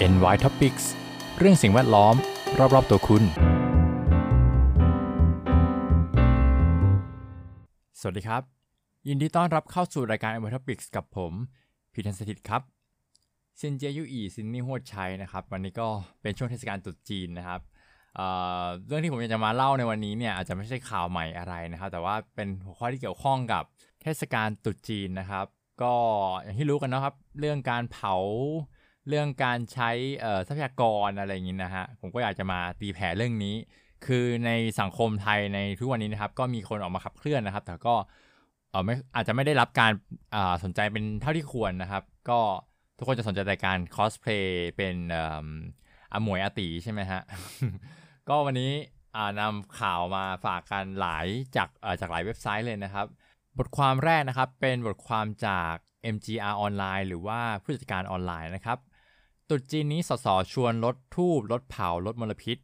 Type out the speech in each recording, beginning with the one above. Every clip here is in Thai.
NY Topics เรื่องสิ่งแวดล้อม รอบ ๆ ตัวคุณ สวัสดีครับ ยินดีต้อนรับเข้าสู่รายการ NY Topics กับผม พีทันสถิตครับซินเจียยูอีซินนี่ฮวดชัยนะครับ วันนี้ก็เป็นช่วงเทศกาลตรุษจีนนะครับเเรื่องที่ผมอยากจะมาเล่าในวันนี้เนี่ยอาจจะไม่ใช่ข่าวใหม่อะไรนะครับ แต่ว่าเป็นหัวข้อที่เกี่ยวข้องกับเทศกาลตรุษจีนนะครับ ก็อย่างที่รู้กันนะครับ เรื่องการเผา เรื่องการใช้ทรัพยากรอะไรอย่างนี้นะฮะผมก็อยากจะมาตีแผ่เรื่องนี้ คือในสังคมไทยในทุกวันนี้นะครับ ก็มีคนออกมาขับเคลื่อนนะครับ แต่ก็ออไม่อาจจะไม่ได้รับการสนใจเป็นเท่าที่ควรนะครับ ก็ทุกคนจะสนใจในการคอสเพลย์เป็นอมวยอาตีใช่ไหมฮะ ก็วันนี้นำข่าวมาฝากกันหลายจากจากหลายเว็บไซต์เลยนะครับ บทความแรกนะครับเป็นบทความจาก MGR ออนไลน์หรือว่าผู้จัดการออนไลน์นะครับ ตรุษจีนนี้สสชวนลดธูปลดเผาลดมลพิษ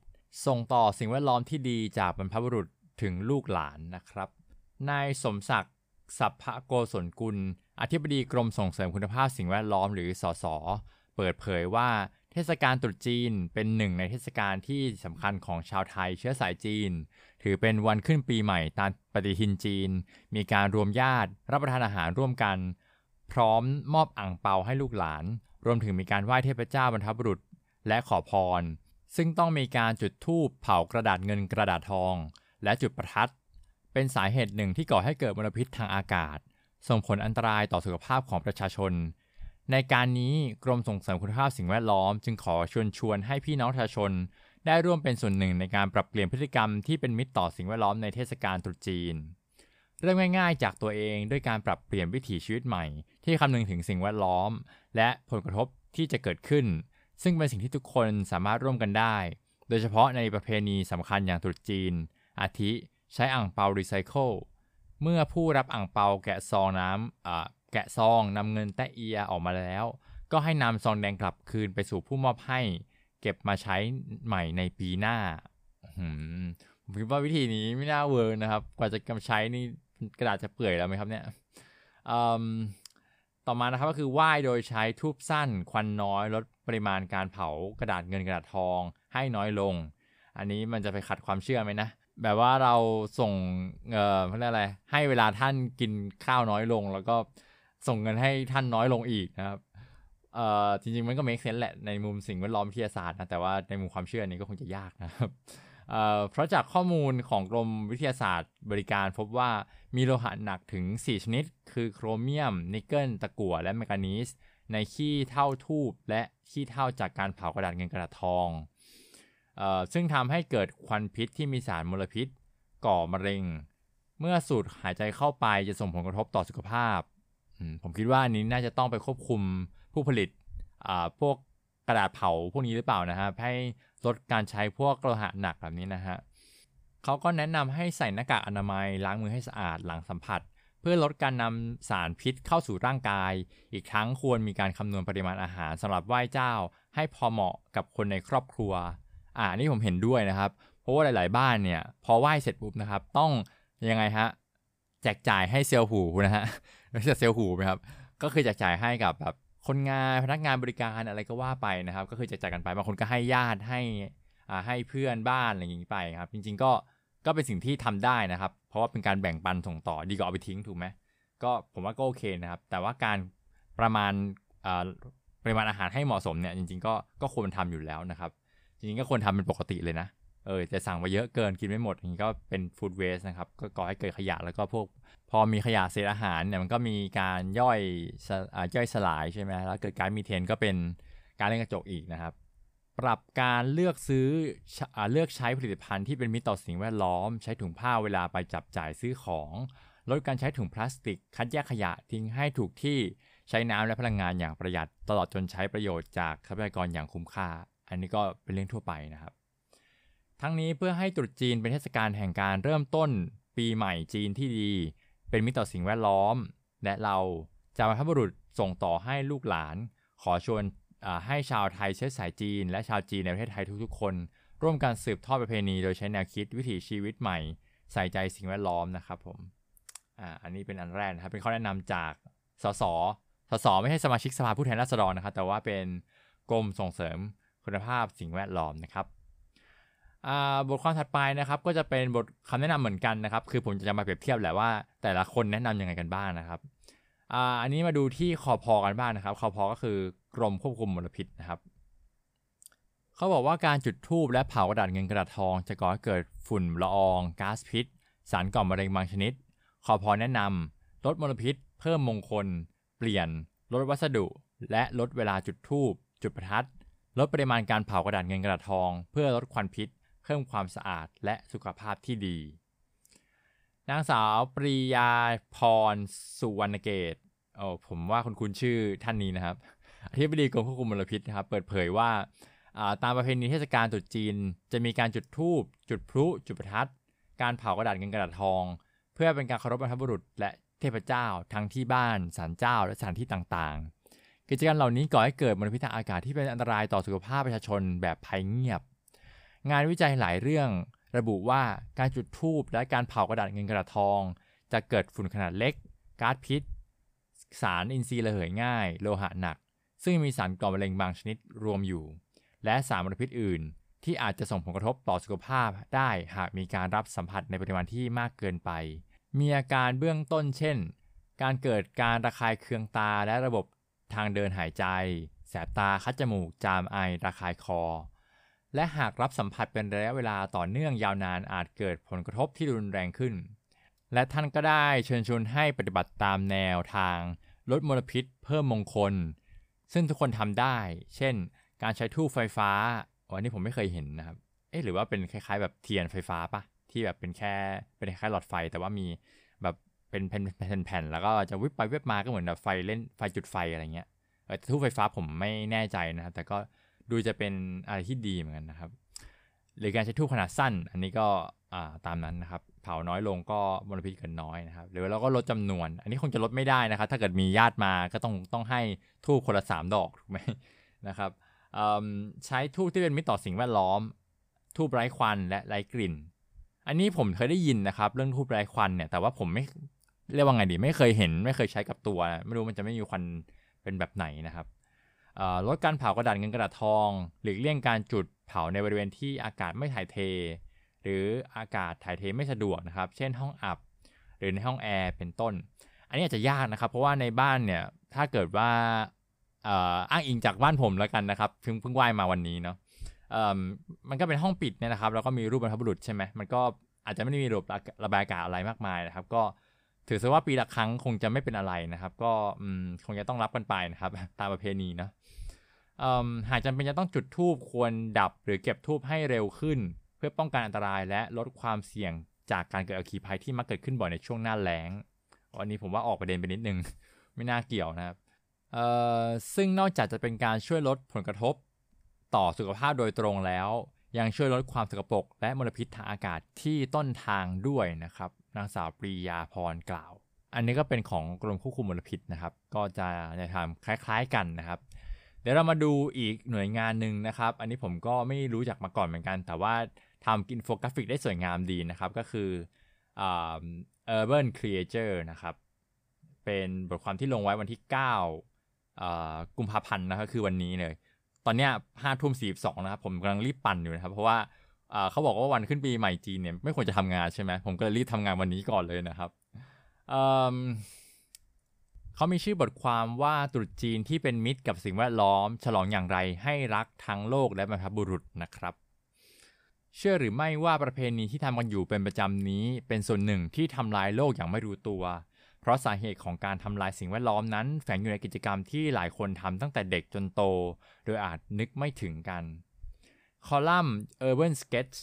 ส่งต่อสิ่งแวดล้อมที่ดีจากบรรพบุรุษถึงลูกหลานนะครับ นายสมศักดิ์สรรพโกศลกุล อธิบดีกรมส่งเสริมคุณภาพสิ่งแวดล้อมหรือสส เปิดเผยว่าเทศกาลตรุษจีนเป็นหนึ่งในเทศกาลที่สำคัญของชาวไทยเชื้อสายจีน ถือเป็นวันขึ้นปีใหม่ตามปฏิทินจีน มีการรวมญาติรับประทานอาหารร่วมกัน พร้อมมอบอ่างเปาให้ลูกหลาน รวมถึงมีการไหว้เทพเจ้าบรรพบุรุษ และขอพร ซึ่งต้องมีการจุดธูปเผากระดาษเงินกระดาษทอง และจุดประทัด เป็นสาเหตุหนึ่งที่ก่อให้เกิดมลพิษทางอากาศ ส่งผลอันตรายต่อสุขภาพของประชาชน ในการนี้กรมส่งเสริมคุณภาพสิ่งแวดล้อม จึงขอชวนชวนให้พี่น้องประชาชน ได้ร่วมเป็นส่วนหนึ่งในการปรับเปลี่ยนพฤติกรรมที่เป็นมิตรต่อสิ่งแวดล้อมในเทศกาลตรุษจีน เริ่มง่ายๆ จากตัวเองด้วยการปรับเปลี่ยนวิถีชีวิตใหม่ ที่คำนึงถึงสิ่งแวดล้อม และผลกระทบที่จะเกิดขึ้น ซึ่งเป็นสิ่งที่ทุกคนสามารถร่วมกันได้ โดยเฉพาะในประเพณีสำคัญอย่างตรุษจีน อาทิใช้อ่างเปารีไซเคิลเมื่อผู้รับอ่างเปาแกะซองน้ำแกะซองนำเงินแตะเอียออกมาแล้ว ก็ให้นำซองแดงกลับคืนไปสู่ผู้มอบให้ เก็บมาใช้ใหม่ในปีหน้าผมคิดว่าวิธีนี้ไม่น่าเวิร์นะครับ กว่าจะกำใช้นี่ กระดาษจะเปื่อยแล้วไหมครับเนี่ยต่อมานะครับก็คือไหว้โดยใช้ทูบสั้น ควันน้อยลดปริมาณการเผากระดาษเงินกระดาษทองให้น้อยลง อันนี้มันจะไปขัดความเชื่อไหมนะ แบบว่าเราส่งเอ่อเรียกอะไรให้เวลาท่านกินข้าวน้อยลง แล้วก็ส่งเงินให้ท่านน้อยลงอีกนะครับเอ่อจริงๆมันก็เมคเซนแหละในมุมสิ่งแวดล้อมวิทยาศาสตร์นะแต่ว่าในมุมความเชื่อนี้ก็คงจะยากนะครับเพราะจากข้อมูลของกรมวิทยาศาสตร์บริการพบว่า มีโลหะหนักถึง 4 ชนิด คือโครเมียม นิกเกิล ตะกั่ว และแมกนีส ในขี้เท่าทูบและขี้เท่าจากการเผากระดาษเงินกระดาษทองออซึ่งทำให้เกิดควันพิษที่มีสารมลพิษ ก่อมะเร็ง เมื่อสูดหายใจเข้าไปจะส่งผลกระทบต่อสุขภาพ ผมคิดว่านนี้น่าจะต้องไปควบคุมผู้ผลิตพวกกระดาษเผาพวกนี้หรือเปล่านะฮะให้ลดการใช้พวกโลหะหนักแบบนี้นะฮะ เขาก็แนะนำให้ใส่หน้ากากอนามัยล้างมือให้สะอาดหลังสัมผัส เพื่อลดการนำสารพิษเข้าสู่ร่างกาย อีกทั้งควรมีการคำนวณปริมาณอาหารสำหรับไหว้เจ้า ให้พอเหมาะกับคนในครอบครัว อ่านี่ผมเห็นด้วยนะครับ เพราะว่าหลาย ๆ บ้านเนี่ยพอไหว้เสร็จปุ๊บนะครับ ต้องยังไงฮะแจกจ่ายให้เซลล์หูนะฮะไม่ใช่เซลล์หูไหมครับ ก็คือแจกจ่ายให้กับแบบคนงานพนักงานบริการอะไรก็ว่าไปนะครับ ก็คือแจะจ่ายกันไปบางคนก็ให้ญาติให้อ่าให้เพื่อนบ้านอะไรอย่างนี้ไปครับ จริง ๆ ก็ ก็เป็นสิ่งที่ทำได้นะครับ เพราะว่าเป็นการแบ่งปันส่งต่อดีกว่าเอาไปทิ้งถูกไหมก็ผมว่าก็โอเคนะครับ แต่ว่าการประมาณปริมาณอาหารให้เหมาะสมเนี่ยจริงๆก็ก็ควรทำอยู่แล้วนะครับ จริงๆก็ควรทำเป็นปกติเลยนะเออจะสั่งมาเยอะเกินกินไม่หมดอย่างนี้ก็เป็นฟู้ดเวสนะครับ ก็ก่อให้เกิดขยะแล้วก็พวก พอมีขยะเศษอาหารเนี่ยมันก็มีการย่อยย่อยสลายใช่ไหมแล้วเกิดการมีเทนก็เป็นการเล่นกระจกอีกนะครับ ปรับการเลือกซื้อเลือกใช้ผลิตภัณฑ์ที่เป็นมิตรต่อสิ่งแวดล้อม ใช้ถุงผ้าเวลาไปจับจ่ายซื้อของ ลดการใช้ถุงพลาสติก คัดแยกขยะทิ้งให้ถูกที่ใช้น้ำและพลังงานอย่างประหยัด ตลอดจนใช้ประโยชน์จากทรัพยากรอย่างคุ้มค่า อันนี้ก็เป็นเรื่องทั่วไปนะครับ ทั้งนี้เพื่อให้ตรุษจีนเป็นเทศกาลแห่งการเริ่มต้น ปีใหม่จีนที่ดี เป็นมิตรต่อสิ่งแวดล้อม และเราจะมาพบุรุษส่งต่อให้ลูกหลาน ขอชวน ให้ชาวไทยเชื้อสายจีน และชาวจีนในประเทศไทยทุกๆ คน ร่วมกันสืบทอดประเพณีโดยใช้แนวคิดวิถีชีวิตใหม่ ใส่ใจสิ่งแวดล้อมนะครับผมอ่าอันนี้เป็นอันแรกนะครับเป็นข้อแนะนำจากสสสสไม่ใช่สมาชิกสภาผู้แทนราษฎรนะครับ แต่ว่าเป็นกรมส่งเสริมคุณภาพสิ่งแวดล้อมนะครับบทความถัดไปนะครับ ก็จะเป็นบทคำแนะนำเหมือนกันนะครับ คือผมจะมาเปรียบเทียบแหละว่า แต่ละคนแนะนํำยังไงกันบ้างนะครับอันนี้มาดูที่คอพอกันบ้างนะครับคอพอก็คือ กรมควบคุมมลพิษนะครับ เขาบอกว่าการจุดธูปและเผากระดาษเงินกระดาษทองจะก่อให้เกิดฝุ่นละอองก๊าซพิษ สารก่อมะเร็งบางชนิดคอพอแนะนำลดมลพิษ เพิ่มมงคล เปลี่ยน ลดวัสดุ และลดเวลาจุดธูปจุดประทัด ลดปริมาณการเผากระดาษเงินกระดาษทอง เพื่อลดควันพิษ เพิ่มความสะอาดและสุขภาพที่ดี นางสาวปรียาพรสุวรรณเกตโอ้ผมว่าคุณคุณชื่อท่านนี้นะครับ อธิบดีกรมควบคุมมลพิษนะครับเปิดเผยว่าตามประเพณีเทศกาลตรุษจีน จะมีการจุดธูปจุดพลุจุดประทัด การเผากระดาษเงินกระดาษทอง เพื่อเป็นการเคารพบรรพบุรุษ และเทพเจ้า ทั้งที่บ้านศาลเจ้า และสถานที่ต่างๆ กิจกรรมเหล่านี้ก่อให้เกิดมลพิษทางอากาศที่เป็นอันตรายต่อสุขภาพประชาชนแบบภัยเงียบ งานวิจัยหลายเรื่อง ระบุว่าการจุดธูปและการเผากระดาษเงินกระดาษทอง จะเกิดฝุ่นขนาดเล็กก๊าซพิษ สารอินทรีย์ระเหยง่าย โลหะหนัก ซึ่งมีสารก่อมะเร็งบางชนิดรวมอยู่ และสารมลพิษอื่น ที่อาจจะส่งผลกระทบต่อสุขภาพได้หากมีการรับสัมผัสในปริมาณที่มากเกินไป มีอาการเบื้องต้นเช่น การเกิดการระคายเคืองตาและระบบทางเดินหายใจ แสบตา คัดจมูก จามไอ ระคายคอ และหากรับสัมผัสเป็นระยะเวลาต่อเนื่องยาวนานอาจเกิดผลกระทบที่รุนแรงขึ้น และท่านก็ได้เชิญชวนให้ปฏิบัติตามแนวทาง ลดมลพิษ เพิ่มมงคล ซึ่งทุกคนทำได้ เช่น การใช้ทูบไฟฟ้าอันนี้ผมไม่เคยเห็นนะครับ เอ๊ะหรือว่าเป็นคล้ายๆ แบบเทียนไฟฟ้าปะที่แบบเป็นแค่เป็นคล้ายหลอดไฟ แต่ว่ามีแบบเป็นแผ่นๆแล้วก็จะวิบไปวิบมาก็เหมือนแบบไฟเล่นไฟจุดไฟอะไรเงี้ยทูบไฟฟ้าผมไม่แน่ใจนะครับ แต่ก็ดูจะเป็นอะไรที่ดีเหมือนกันนะครับ หรือการใช้ทูบขนาดสั้น อันนี้ก็ตามนั้นนะครับ เผาน้อยลงก็มลพิษเกินน้อยนะครับหรือเราก็ลดจำนวน อันนี้คงจะลดไม่ได้นะครับ ถ้าเกิดมีญาติมาก็ต้องต้องให้ทูบคนละสามดอกถูกไหมนะครับใช้ทูบที่เป็นมิตรต่อสิ่งแวดล้อม ทูบไร้ควันและไร้กลิ่น อันนี้ผมเคยได้ยินนะครับ เรื่องทูบไร้ควันเนี่ยแต่ว่าผมไม่เรียกว่าไงดีไม่เคยเห็นไม่เคยใช้กับตัว ไม่รู้มันจะไม่มีควันเป็นแบบไหนนะครับลดการเผากระดาษเงินกระดาษทอง หลีกเลี่ยงการจุดเผาในบริเวณที่อากาศไม่ถ่ายเท หรืออากาศถ่ายเทไม่สะดวกนะครับ เช่นห้องอับ หรือในห้องแอร์เป็นต้น อันนี้อาจจะยากนะครับ เพราะว่าในบ้านเนี่ยถ้าเกิดว่าอ้างอิงจากบ้านผมแล้วกันนะครับเพิ่งเพิ่งไหว้มาวันนี้เนาะมันก็เป็นห้องปิดเนี่ยนะครับ แล้วก็มีรูปบรรพบุรุษใช่ไหมมันก็อาจจะไม่ได้มีระบบระบายอากาศอะไรมากมายนะครับ ก็ถือซะว่าปีละครั้งคงจะไม่เป็นอะไรนะครับ ก็คงจะต้องรับกันไปนะครับ ตามประเพณีนะหากจำเป็นจะต้องจุดทูบควรดับหรือเก็บทูบให้เร็วขึ้น พื่อป้องกันอันตรายและลดความเสี่ยงจากการเกิดอัคคีภัยที่มักเกิดขึ้นบ่อยในช่วงหน้าแล้งอันนี้ผมว่าออกประเด็นไปนิดนึง ไม่น่าเกี่ยวนะครับซึ่งนอกจากจะเป็นการช่วยลดผลกระทบต่อสุขภาพโดยตรงแล้ว ยังช่วยลดความสกปรกและมลพิษทางอากาศที่ต้นทางด้วยนะครับนางสาวปรียาพรกล่าว อันนี้ก็เป็นของกรมควบคุมมลพิษนะครับ ก็จะในทำคล้ายๆกันนะครับ เดี๋ยวเรามาดูอีกหน่วยงานหนึ่งนะครับ อันนี้ผมก็ไม่รู้จักมาก่อนเหมือนกัน แต่ว่า ทำอินโฟกราฟิกได้สวยงามดีนะครับ ก็คือ Urban Creature นะครับ เป็นบทความที่ลงไว้วันที่ 9 กุมภาพันธ์นะครับคือวันนี้เลย ตอนเนี้ยห้าทุ่มสี่สองนะครับ ผมกำลังรีบปั่นอยู่นะครับ เพราะว่าเขาบอกว่าวันขึ้นปีใหม่จีนเนี่ยไม่ควรจะทำงานใช่ไหมผมก็เลยรีบทำงานวันนี้ก่อนเลยนะครับเเขามีชื่อบทความว่าตรุษจีนที่เป็นมิตรกับสิ่งแวดล้อม ฉลองอย่างไรให้รักทั้งโลกและบรรพบุรุษนะครับ เชื่อหรือไม่ว่าประเพณีที่ทำกันอยู่เป็นประจำนี้ เป็นส่วนหนึ่งที่ทำลายโลกอย่างไม่รู้ตัว เพราะสาเหตุของการทำลายสิ่งแวดล้อมนั้น แฝงอยู่ในกิจกรรมที่หลายคนทำตั้งแต่เด็กจนโต โดยอาจนึกไม่ถึงกัน คอลัมน์ Urban Sketch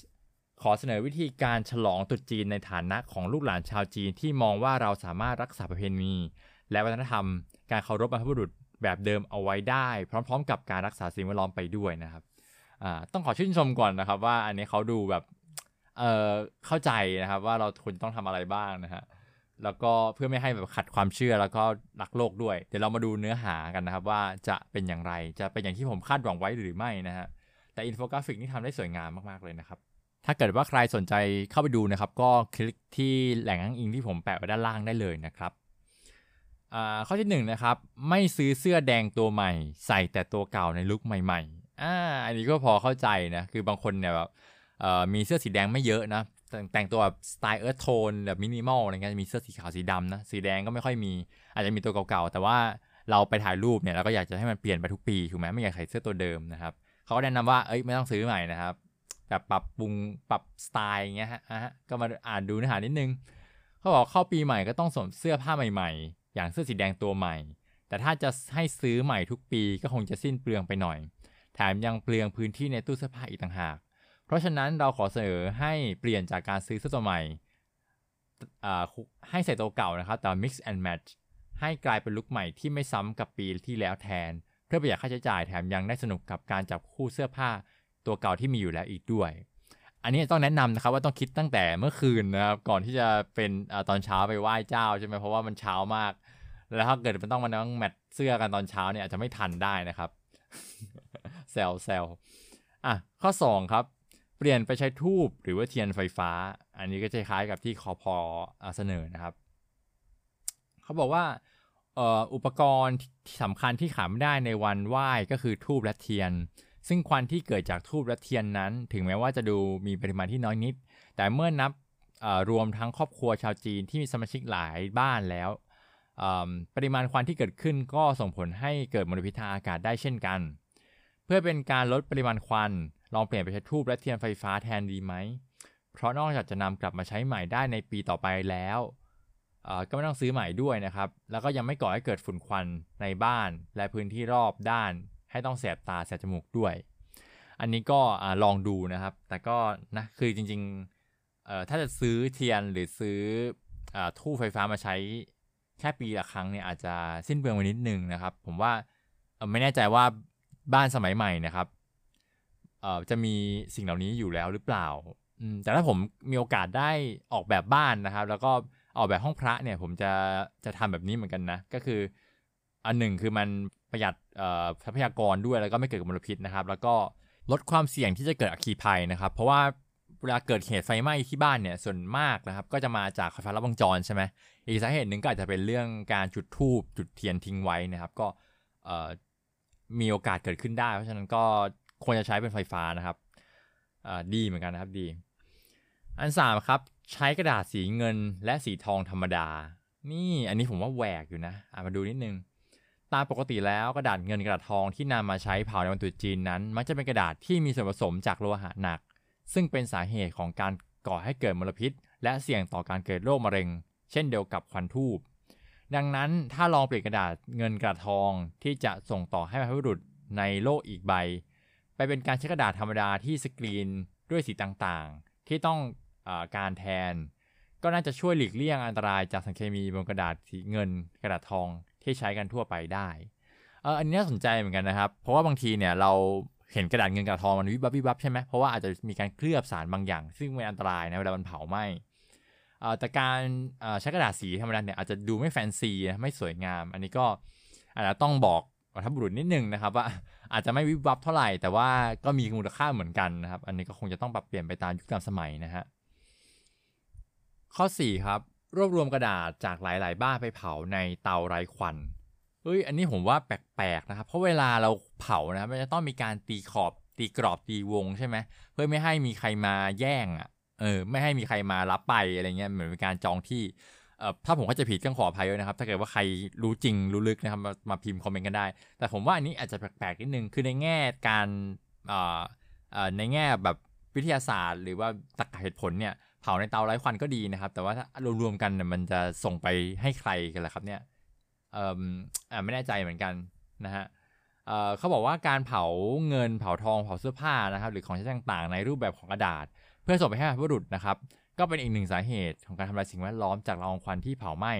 ขอเสนอวิธีการฉลองตรุษจีนในฐานะของลูกหลานชาวจีนที่มองว่าเราสามารถรักษาประเพณี และวัฒนธรรม การเคารพบรรพบุรุษแบบเดิมเอาไว้ได้ พร้อม ๆ กับการรักษาสิ่งแวดล้อมไปด้วยนะครับ ต้องขอชื่นชมก่อนนะครับ ว่าอันนี้เขาดูแบบเเข้าใจนะครับว่าเราควรต้องทำอะไรบ้างนะฮะแล้วก็เพื่อไม่ให้แบบขัดความเชื่อแล้วก็รักโลกด้วย เดี๋ยวเรามาดูเนื้อหากันนะครับ ว่าจะเป็นอย่างไรจะเป็นอย่างที่ผมคาดหวังไว้หรือไม่นะฮะแต่อินโฟกราฟิกนี่ทำได้สวยงามมากๆเลยนะครับ ถ้าเกิดว่าใครสนใจเข้าไปดูนะครับ ก็คลิกที่แหล่งอ้างอิงที่ผมแปะไว้ด้านล่างได้เลยนะครับข้อที่1 นะครับไม่ซื้อเสื้อแดงตัวใหม่ ใส่แต่ตัวเก่าใน look ใหม่ๆ อ่าอันนี้ก็พอเข้าใจนะคือบางคนเนี่ยแบบมีเสื้อสีแดงไม่เยอะนะแต่งตัวแบบสไตล์ earth tone แบบมินิมอลอะไรเงี้ยมีเสื้อสีขาวสีดำนะสีแดงก็ไม่ค่อยมี อาจจะมีตัวเก่าๆ แต่ว่าเราไปถ่ายรูปเนี่ยเราก็อยากจะให้มันเปลี่ยนไปทุกปีถูกไหมไม่อยากใส่เสื้อตัวเดิมนะครับเขาก็แนะนำว่าเอ้ยไม่ต้องซื้อใหม่นะครับแบบปรับปรุงปรับสไตล์อย่างเงี้ยฮะก็มาอ่านดูเนื้อหานิดนึงเขาบอกเข้าปีใหม่ก็ต้องสวมเสื้อผ้าใหม่ๆ อย่างเสื้อสีแดงตัวใหม่ แต่ถ้าจะให้ซื้อใหม่ทุกปีก็คงจะสิ้นเปลืองไปหน่อย แถมยังเปลืองพื้นที่ในตู้เสื้อผ้าอีกต่างหาก เพราะฉะนั้นเราขอเสนอให้เปลี่ยนจากการซื้อเสื้อตัวใหม่ให้ใส่ตัวเก่านะครับแต่ mix and match ให้กลายเป็นลุคใหม่ที่ไม่ซ้ำกับปีที่แล้วแทน เพื่อประหยัดค่าใช้จ่ายแถมยังได้สนุกกับการจับคู่เสื้อผ้าตัวเก่าที่มีอยู่แล้วอีกด้วย อันนี้ต้องแนะนำนะครับว่าต้องคิดตั้งแต่เมื่อคืนนะครับก่อนที่จะเป็นอตอนเช้าไปไหว้เจ้าใช่ไหมเพราะว่ามันเช้ามาก แล้วถ้าเกิดมันต้องมานั่งแมทเสื้อกันตอนเช้าเนี่ยอาจจะไม่ทันได้นะครับ เซลเซลอะข้อ 2 ครับ เปลี่ยนไปใช้ทูบหรือว่าเทียนไฟฟ้า อันนี้ก็จะคล้ายกับที่คอพอเสนอนะครับ เขาบอกว่าอุปกรณ์สำคัญที่ขาดไม่ได้ในวันไหว้ก็คือทูบและเทียน ซึ่งควันที่เกิดจากทูบและเทียนนั้น ถึงแม้ว่าจะดูมีปริมาณที่น้อยนิด แต่เมื่อนับรวมทั้งครอบครัวชาวจีนที่มีสมาชิกหลายบ้านแล้ว ปริมาณควันที่เกิดขึ้นก็ส่งผลให้เกิดมลพิษทางอากาศได้เช่นกัน พื่อเป็นการลดปริมาณควัน ลองเปลี่ยนไปใช้ทูบและเทียนไฟฟ้าแทนดีไหม เพราะนอกจากจะนำกลับมาใช้ใหม่ได้ในปีต่อไปแล้ว ก็ไม่ต้องซื้อใหม่ด้วยนะครับ แล้วก็ยังไม่ก่อให้เกิดฝุ่นควันในบ้าน และพื้นที่รอบด้าน ให้ต้องแสบตาแสบจมูกด้วย อันนี้ก็ลองดูนะครับ แต่ก็นะคือจริงๆถ้าจะซื้อเทียนหรือซื้อทู่ไฟฟ้ามาใช้แค่ปีละครั้งเนี่ยอาจจะสิ้นเปลืองไปนิดนึงนะครับ ผมว่าไม่แน่ใจว่า บ้านสมัยใหม่นะครับเออจะมีสิ่งเหล่านี้อยู่แล้วหรือเปล่าแต่ถ้าผมมีโอกาสได้ออกแบบบ้านนะครับ แล้วก็ออกแบบห้องพระเนี่ย ผมจะจะทำแบบนี้เหมือนกันนะ ก็คืออันหนึ่งคือมันประหยัดทรัพยากรด้วยแล้วก็ไม่เกิดมลพิษนะครับ แล้วก็ลดความเสี่ยงที่จะเกิดอัคคีภัยนะครับ เพราะว่าเวลาเกิดเหตุไฟไหม้ที่บ้านเนี่ยส่วนมากนะครับ ก็จะมาจากไฟฟ้าลัดวงจรใช่ไหมอีกสาเหตุหนึ่งก็อาจจะเป็นเรื่องการจุดธูปจุดเทียนทิ้งไว้นะครับ ก็ มีโอกาสเกิดขึ้นได้ เพราะฉะนั้นก็ควรจะใช้เป็นไฟฟ้านะครับดีเหมือนกันนะครับดี อันสามครับ ใช้กระดาษสีเงินและสีทองธรรมดา นี่อันนี้ผมว่าแหวกอยู่นะามาดูนิดนึงตามปกติแล้วกระดาษเงินกระดาษทองที่นำมาใช้เผาในวันตรุษจีนนั้น มักจะเป็นกระดาษที่มีส่วนผสมจากโลหะหนัก ซึ่งเป็นสาเหตุของการก่อให้เกิดมลพิษ และเสี่ยงต่อการเกิดโรคมะเร็ง เช่นเดียวกับควันทูบ ดังนั้นถ้าลองเปลี่ยนกระดาษเงินกระทองที่จะส่งต่อให้บรรพบุรุษในโลกอีกใบ ไปเป็นการใช้กระดาษธรรมดาที่สกรีนด้วยสีต่างๆ ที่ต้องอการแทน ก็น่าจะช่วยหลีกเลี่ยงอันตรายจากสารเคมีบนกระดาษสีเงินกระดาษทองที่ใช้กันทั่วไปได้เอออันนี้น่าสนใจเหมือนกันนะครับ เพราะว่าบางทีเนี่ยเราเห็นกระดาษเงินกระดาษทองมันวิบวับวิบวับใช่ไหมเพราะว่าอาจจะมีการเคลือบสารบางอย่าง ซึ่งเป็นอันตรายนะเวลามันเผาไหม้ แต่การใช้กระดาษสีธรรมดาเนี่ยอาจจะดูไม่แฟนซีไม่สวยงาม อันนี้ก็อาจจะต้องบอกทับบุรุษนิดนึงนะครับว่าอาจจะไม่วิบวับเท่าไหร่ แต่ว่าก็มีมูลค่าเหมือนกันนะครับ อันนี้ก็คงจะต้องปรับเปลี่ยนไปตามยุคตามสมัยนะฮะข้อ 4 ครับ รวบรวมกระดาษจากหลาย ๆ บ้านไปเผาในเตาไร้ควันเฮ้ยอันนี้ผมว่าแปลก ๆ นะครับ เพราะเวลาเราเผานะมันจะต้องมีการตีขอบตีกรอบตีวงใช่ไหมเพื่อไม่ให้มีใครมาแย่งอะ เออไม่ให้มีใครมารับไปอะไรเงี้ยเหมือนเป็นการจองที่เอ่อถ้าผมก็จะผิดก็ขออภัยด้วยนะครับ ถ้าเกิดว่าใครรู้จริงรู้ลึกนะครับมามาพิมพ์คอมเมนต์กันได้ แต่ผมว่าอันนี้อาจจะแปลกๆนิดนึงคือในแง่การเอ่อเอ่อในแง่แบบวิทยาศาสตร์ หรือว่าตรรกเหตุผลเนี่ยเผาในเตาไร้ควันก็ดีนะครับ แต่ว่าถ้ารวมๆกันเนี่ยมันจะส่งไปให้ใครกันล่ะครับเนี่ยเอ่อไม่แน่ใจเหมือนกันนะฮะ เขาบอกว่าการเผาเงินเผาทองเผาเสื้อผ้านะครับหรือของใช้ต่างๆ ในรูปแบบของกระดาษ เพื่อส่งไปให้บรรพบุรุษนะครับก็เป็นอีกหนึ่งสาเหตุของการทำลายสิ่งแวดล้อมจากละอองควันที่เผาไหม้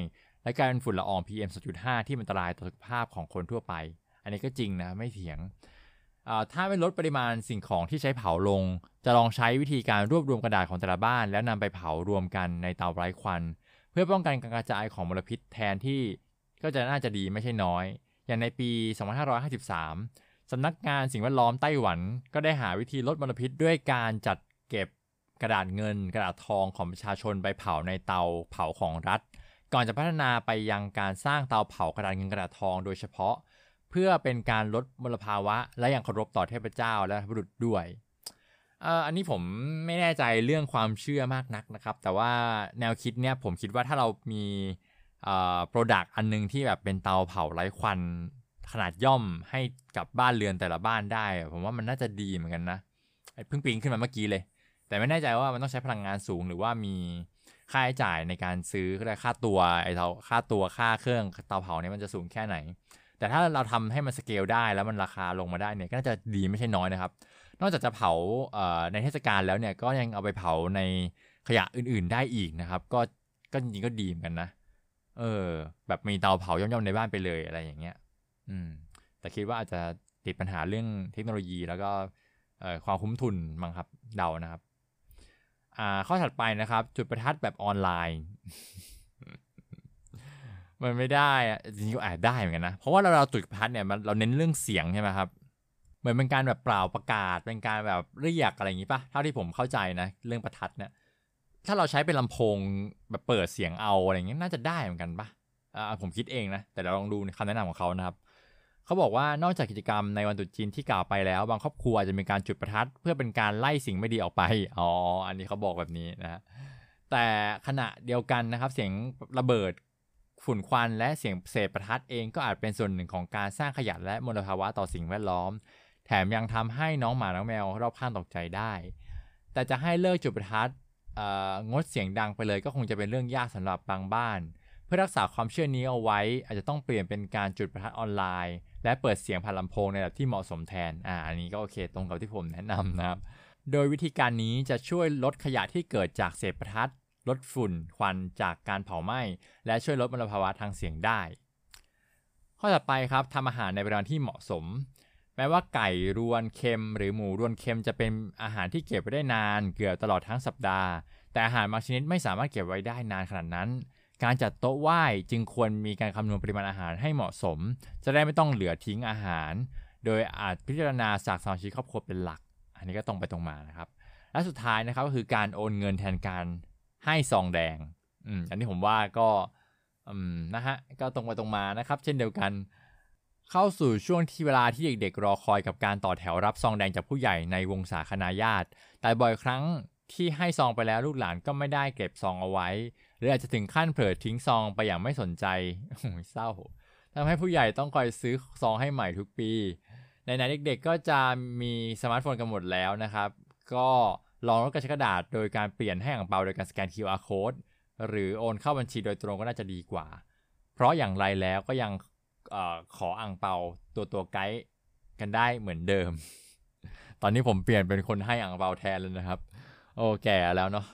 และการฝุ่นละออง PM 2.5 ที่มันอันตรายต่อสุขภาพของคนทั่วไป อันนี้ก็จริงนะไม่เถียง ถ้าไม่ลดปริมาณสิ่งของที่ใช้เผาลง จะลองใช้วิธีการรวบรวมกระดาษของแต่ละบ้าน แล้วนำไปเผารวมกันในเตาไร้ควัน เพื่อป้องกันการกระจายของมลพิษแทนที่ก็จะน่าจะดีไม่ใช่น้อย อย่างในปี 2553 สำนักงานสิ่งแวดล้อมไต้หวันก็ได้หาวิธีลดมลพิษด้วยการจัดเก็บกระดาษเงิน กระดาษทองของประชาชนไปเผาในเตาเผาของรัฐ ก่อนจะพัฒนาไปยังการสร้างเตาเผากระดาษเงินกระดาษทองโดยเฉพาะ เพื่อเป็นการลดมลภาวะ และยังเคารพต่อเทพเจ้าและบุรุษด้วยอันนี้ผมไม่แน่ใจเรื่องความเชื่อมากนักนะครับ แต่ว่าแนวคิดเนี่ยผมคิดว่าถ้าเรามี product อันนึงที่แบบเป็นเตาเผาไร้ควันขนาดย่อมให้กับบ้านเรือนแต่ละบ้านได้ ผมว่ามันน่าจะดีเหมือนกันนะเพิ่งปิ๊งขึ้นมาเมื่อกี้เลย แต่ไม่แน่ใจว่ามันต้องใช้พลังงานสูงหรือว่ามีค่าใช้จ่ายในการซื้อค่าตัวไอ้เตาค่าตัวค่าเครื่องเตาเผาเนี่ยมันจะสูงแค่ไหน แต่ถ้าเราทำให้มันสเกลได้แล้วมันราคาลงมาได้เนี่ยก็น่าจะดีไม่ใช่น้อยนะครับ นอกจากจะเผาในเทศกาลแล้วเนี่ยก็ยังเอาไปเผาในขยะอื่น ๆ ได้อีกนะครับ ก็ก็จริงก็ดีเหมือนกันนะ เออ แบบมีเตาเผาย่อมๆในบ้านไปเลยอะไรอย่างเงี้ย อืม แต่คิดว่าอาจจะติดปัญหาเรื่องเทคโนโลยีแล้วก็ความคุ้มทุนมั้งครับเดานะครับ อ่า ข้อถัดไปนะครับ จุดประทัดแบบออนไลน์ มันไม่ได้อะจริงๆก็อาจได้เหมือนกันนะ เพราะว่าเราเราจุดประทัดเนี่ยมันเราเน้นเรื่องเสียงใช่ไหมครับเหมือนเป็นการแบบเปล่าประกาศเป็นการแบบเรียกอะไรอย่างนี้ปะเท่าที่ผมเข้าใจนะ เรื่องประทัดเนี่ย ถ้าเราใช้เป็นลำโพงแบบเปิดเสียงเอาอะไรเงี้ยน่าจะได้เหมือนกันปะอ่าผมคิดเองนะ แต่เราลองดูคำแนะนำของเขานะครับเขาบอกว่านอกจากกิจกรรมในวันตรุษจีนที่กล่าวไปแล้ว บางครอบครัวอาจจะมีการจุดประทัด เพื่อเป็นการไล่สิ่งไม่ดีออกไปอ๋ออันนี้เขาบอกแบบนี้นะแต่ขณะเดียวกันนะครับ เสียงระเบิดฝุ่นควันและเสียงเศษประทัดเองก็อาจเป็นส่วนหนึ่งของการสร้างขยะและมลภาวะต่อสิ่งแวดล้อม แถมยังทำให้น้องหมาน้องแมวรอบข้างตกใจได้ แต่จะให้เลิกจุดประทัด งดเสียงดังไปเลยก็คงจะเป็นเรื่องยากสำหรับบางบ้าน เพื่อรักษาความเชื่อนี้เอาไว้ อาจจะต้องเปลี่ยนเป็นการจุดประทัดออนไลน์ และเปิดเสียงผ่านลำโพงในระดับที่เหมาะสมแทนอ่าอันนี้ก็โอเคตรงกับที่ผมแนะนำนะครับ โดยวิธีการนี้จะช่วยลดขยะที่เกิดจากเศษประทัดลดฝุ่นควันจากการเผาไหม้และช่วยลดมลภาวะทางเสียงได้ ข้อต่อไปครับทำอาหารในปริมาณที่เหมาะสม แม้ว่าไก่รวนเค็มหรือหมูรวนเค็มจะเป็นอาหารที่เก็บไว้ได้นานเกือบตลอดทั้งสัปดาห์ แต่อาหารบางชนิดไม่สามารถเก็บไว้ได้นานขนาดนั้น การจัดโต๊ะไหว้จึงควรมีการคำนวณปริมาณอาหารให้เหมาะสม จะได้ไม่ต้องเหลือทิ้งอาหาร โดยอาจพิจารณาจากสมาชิกครอบครัวเป็นหลัก อันนี้ก็ตรงไปตรงมานะครับ และสุดท้ายนะครับก็คือการโอนเงินแทนการให้ซองแดงอืมอันนี้ผมว่าก็อืมนะฮะก็ตรงไปตรงมานะครับ เช่นเดียวกัน เข้าสู่ช่วงที่เวลาที่เด็กๆ รอคอยกับการต่อแถวรับซองแดงจากผู้ใหญ่ในวงศาคณาญาติ แต่บ่อยครั้งที่ให้ซองไปแล้วลูกหลานก็ไม่ได้เก็บซองเอาไว้ หรืออาจจะถึงขั้นเผลอทิ้งซองไปอย่างไม่สนใจโอ้ยเศร้าทำให้ผู้ใหญ่ต้องคอยซื้อซองให้ใหม่ทุกปีในไหนเด็กๆก็จะมีสมาร์ทโฟนกันหมดแล้วนะครับ ก็ลองลดการใช้กระดาษโดยการเปลี่ยนให้อ่างเปาโดยการสแกน QR code หรือโอนเข้าบัญชีโดยตรงก็น่าจะดีกว่า เพราะอย่างไรแล้วก็ยัง อขออ่างเปาตัวตัวไกด์กันได้เหมือนเดิม ตอนนี้ผมเปลี่ยนเป็นคนให้อ่างเปาแทนแล้วนะครับ โอ้แก่แล้วเนาะ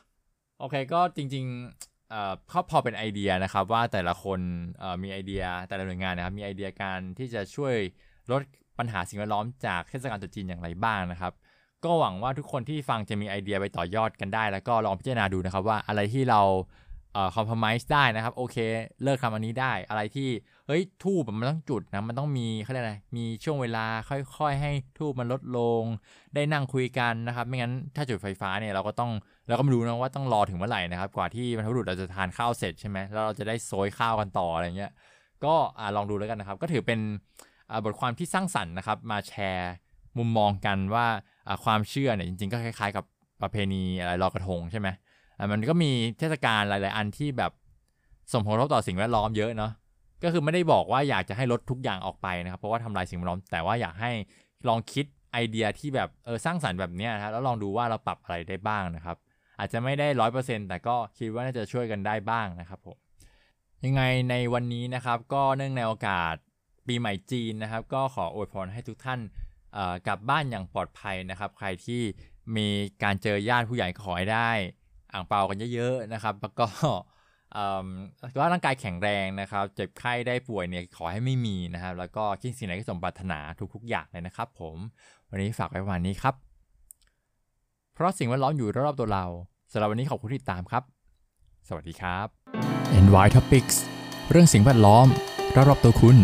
โอเคก็จริงๆเอ่อพอเป็นไอเดียนะครับว่าแต่ละคนมีไอเดียแต่ละหน่วยงานนะครับมีไอเดียการที่จะช่วยลดปัญหาสิ่งแวดล้อมจากเทศกาลตรุษจีนอย่างไรบ้างนะครับ ก็หวังว่าทุกคนที่ฟังจะมีไอเดียไปต่อยอดกันได้ แล้วก็ลองพิจารณาดูนะครับว่าอะไรที่เรา คอมเพลมไส์ได้นะครับ โอเค เลิกทำอันนี้ได้อะไรที่ เฮ้ยทูบมันต้องจุดนะ มันต้องมีเขาเรียกอะไรมีช่วงเวลาค่อยๆ ให้ทูบมันลดลง ได้นั่งคุยกันนะครับ ไม่งั้นถ้าจุดไฟฟ้าเนี่ยเราก็ต้องเราก็ไม่รู้นะว่าต้องรอถึงเมื่อไหร่นะครับ กว่าที่บรรพบุรุษเราจะทานข้าวเสร็จใช่ไหมแล้วเราจะได้โซยข้าวกันต่ออะไรเงี้ยก็ลองดูแล้วกันนะครับ ก็ถือเป็นบทความที่สร้างสรรค์นะครับ มาแชร์มุมมองกันว่าความเชื่อเนี่ยจริง ๆ ก็คล้ายๆ กับประเพณีอะไรลอยกระทงใช่ไหม มันก็มีเทศกาลหลาย ๆ อันที่แบบส่งผลกระทบต่อสิ่งแวดล้อมเยอะเนาะก็คือไม่ได้บอกว่าอยากจะให้ลดทุกอย่างออกไปนะครับ เพราะว่าทำลายสิ่งแวดล้อม แต่ว่าอยากให้ลองคิดไอเดียที่แบบเออสร้างสรรค์แบบนี้นะครับแล้วลองดูว่าเราปรับอะไรได้บ้างนะครับ อาจจะไม่ได้ร้อยเปอร์เซ็นต์แต่ก็คิดว่าน่าจะช่วยกันได้บ้างนะครับผมยังไงในวันนี้นะครับ ก็เนื่องในโอกาสปีใหม่จีนนะครับ ก็ขออวยพรให้ทุกท่านกลับบ้านอย่างปลอดภัยนะครับ ใครที่มีการเจอญาติผู้ใหญ่ขอให้ได้ อ่างเปากันเยอะๆนะครับ แล้วก็ว่าร่างกายแข็งแรงนะครับ เจ็บไข้ได้ป่วยเนี่ยขอให้ไม่มีนะครับ แล้วก็คิดสิ่งไหนที่สมปรารถนาทุกๆอย่างเลยนะครับ ผม วันนี้ฝากไว้ประมาณนี้ครับ เพราะสิ่งแวดล้อมอยู่รอบๆตัวเราสำหรับวันนี้ขอบคุณที่ติดตามครับ สวัสดีครับ NY Topics เรื่องสิ่งแวดล้อมรอบๆตัวคุณ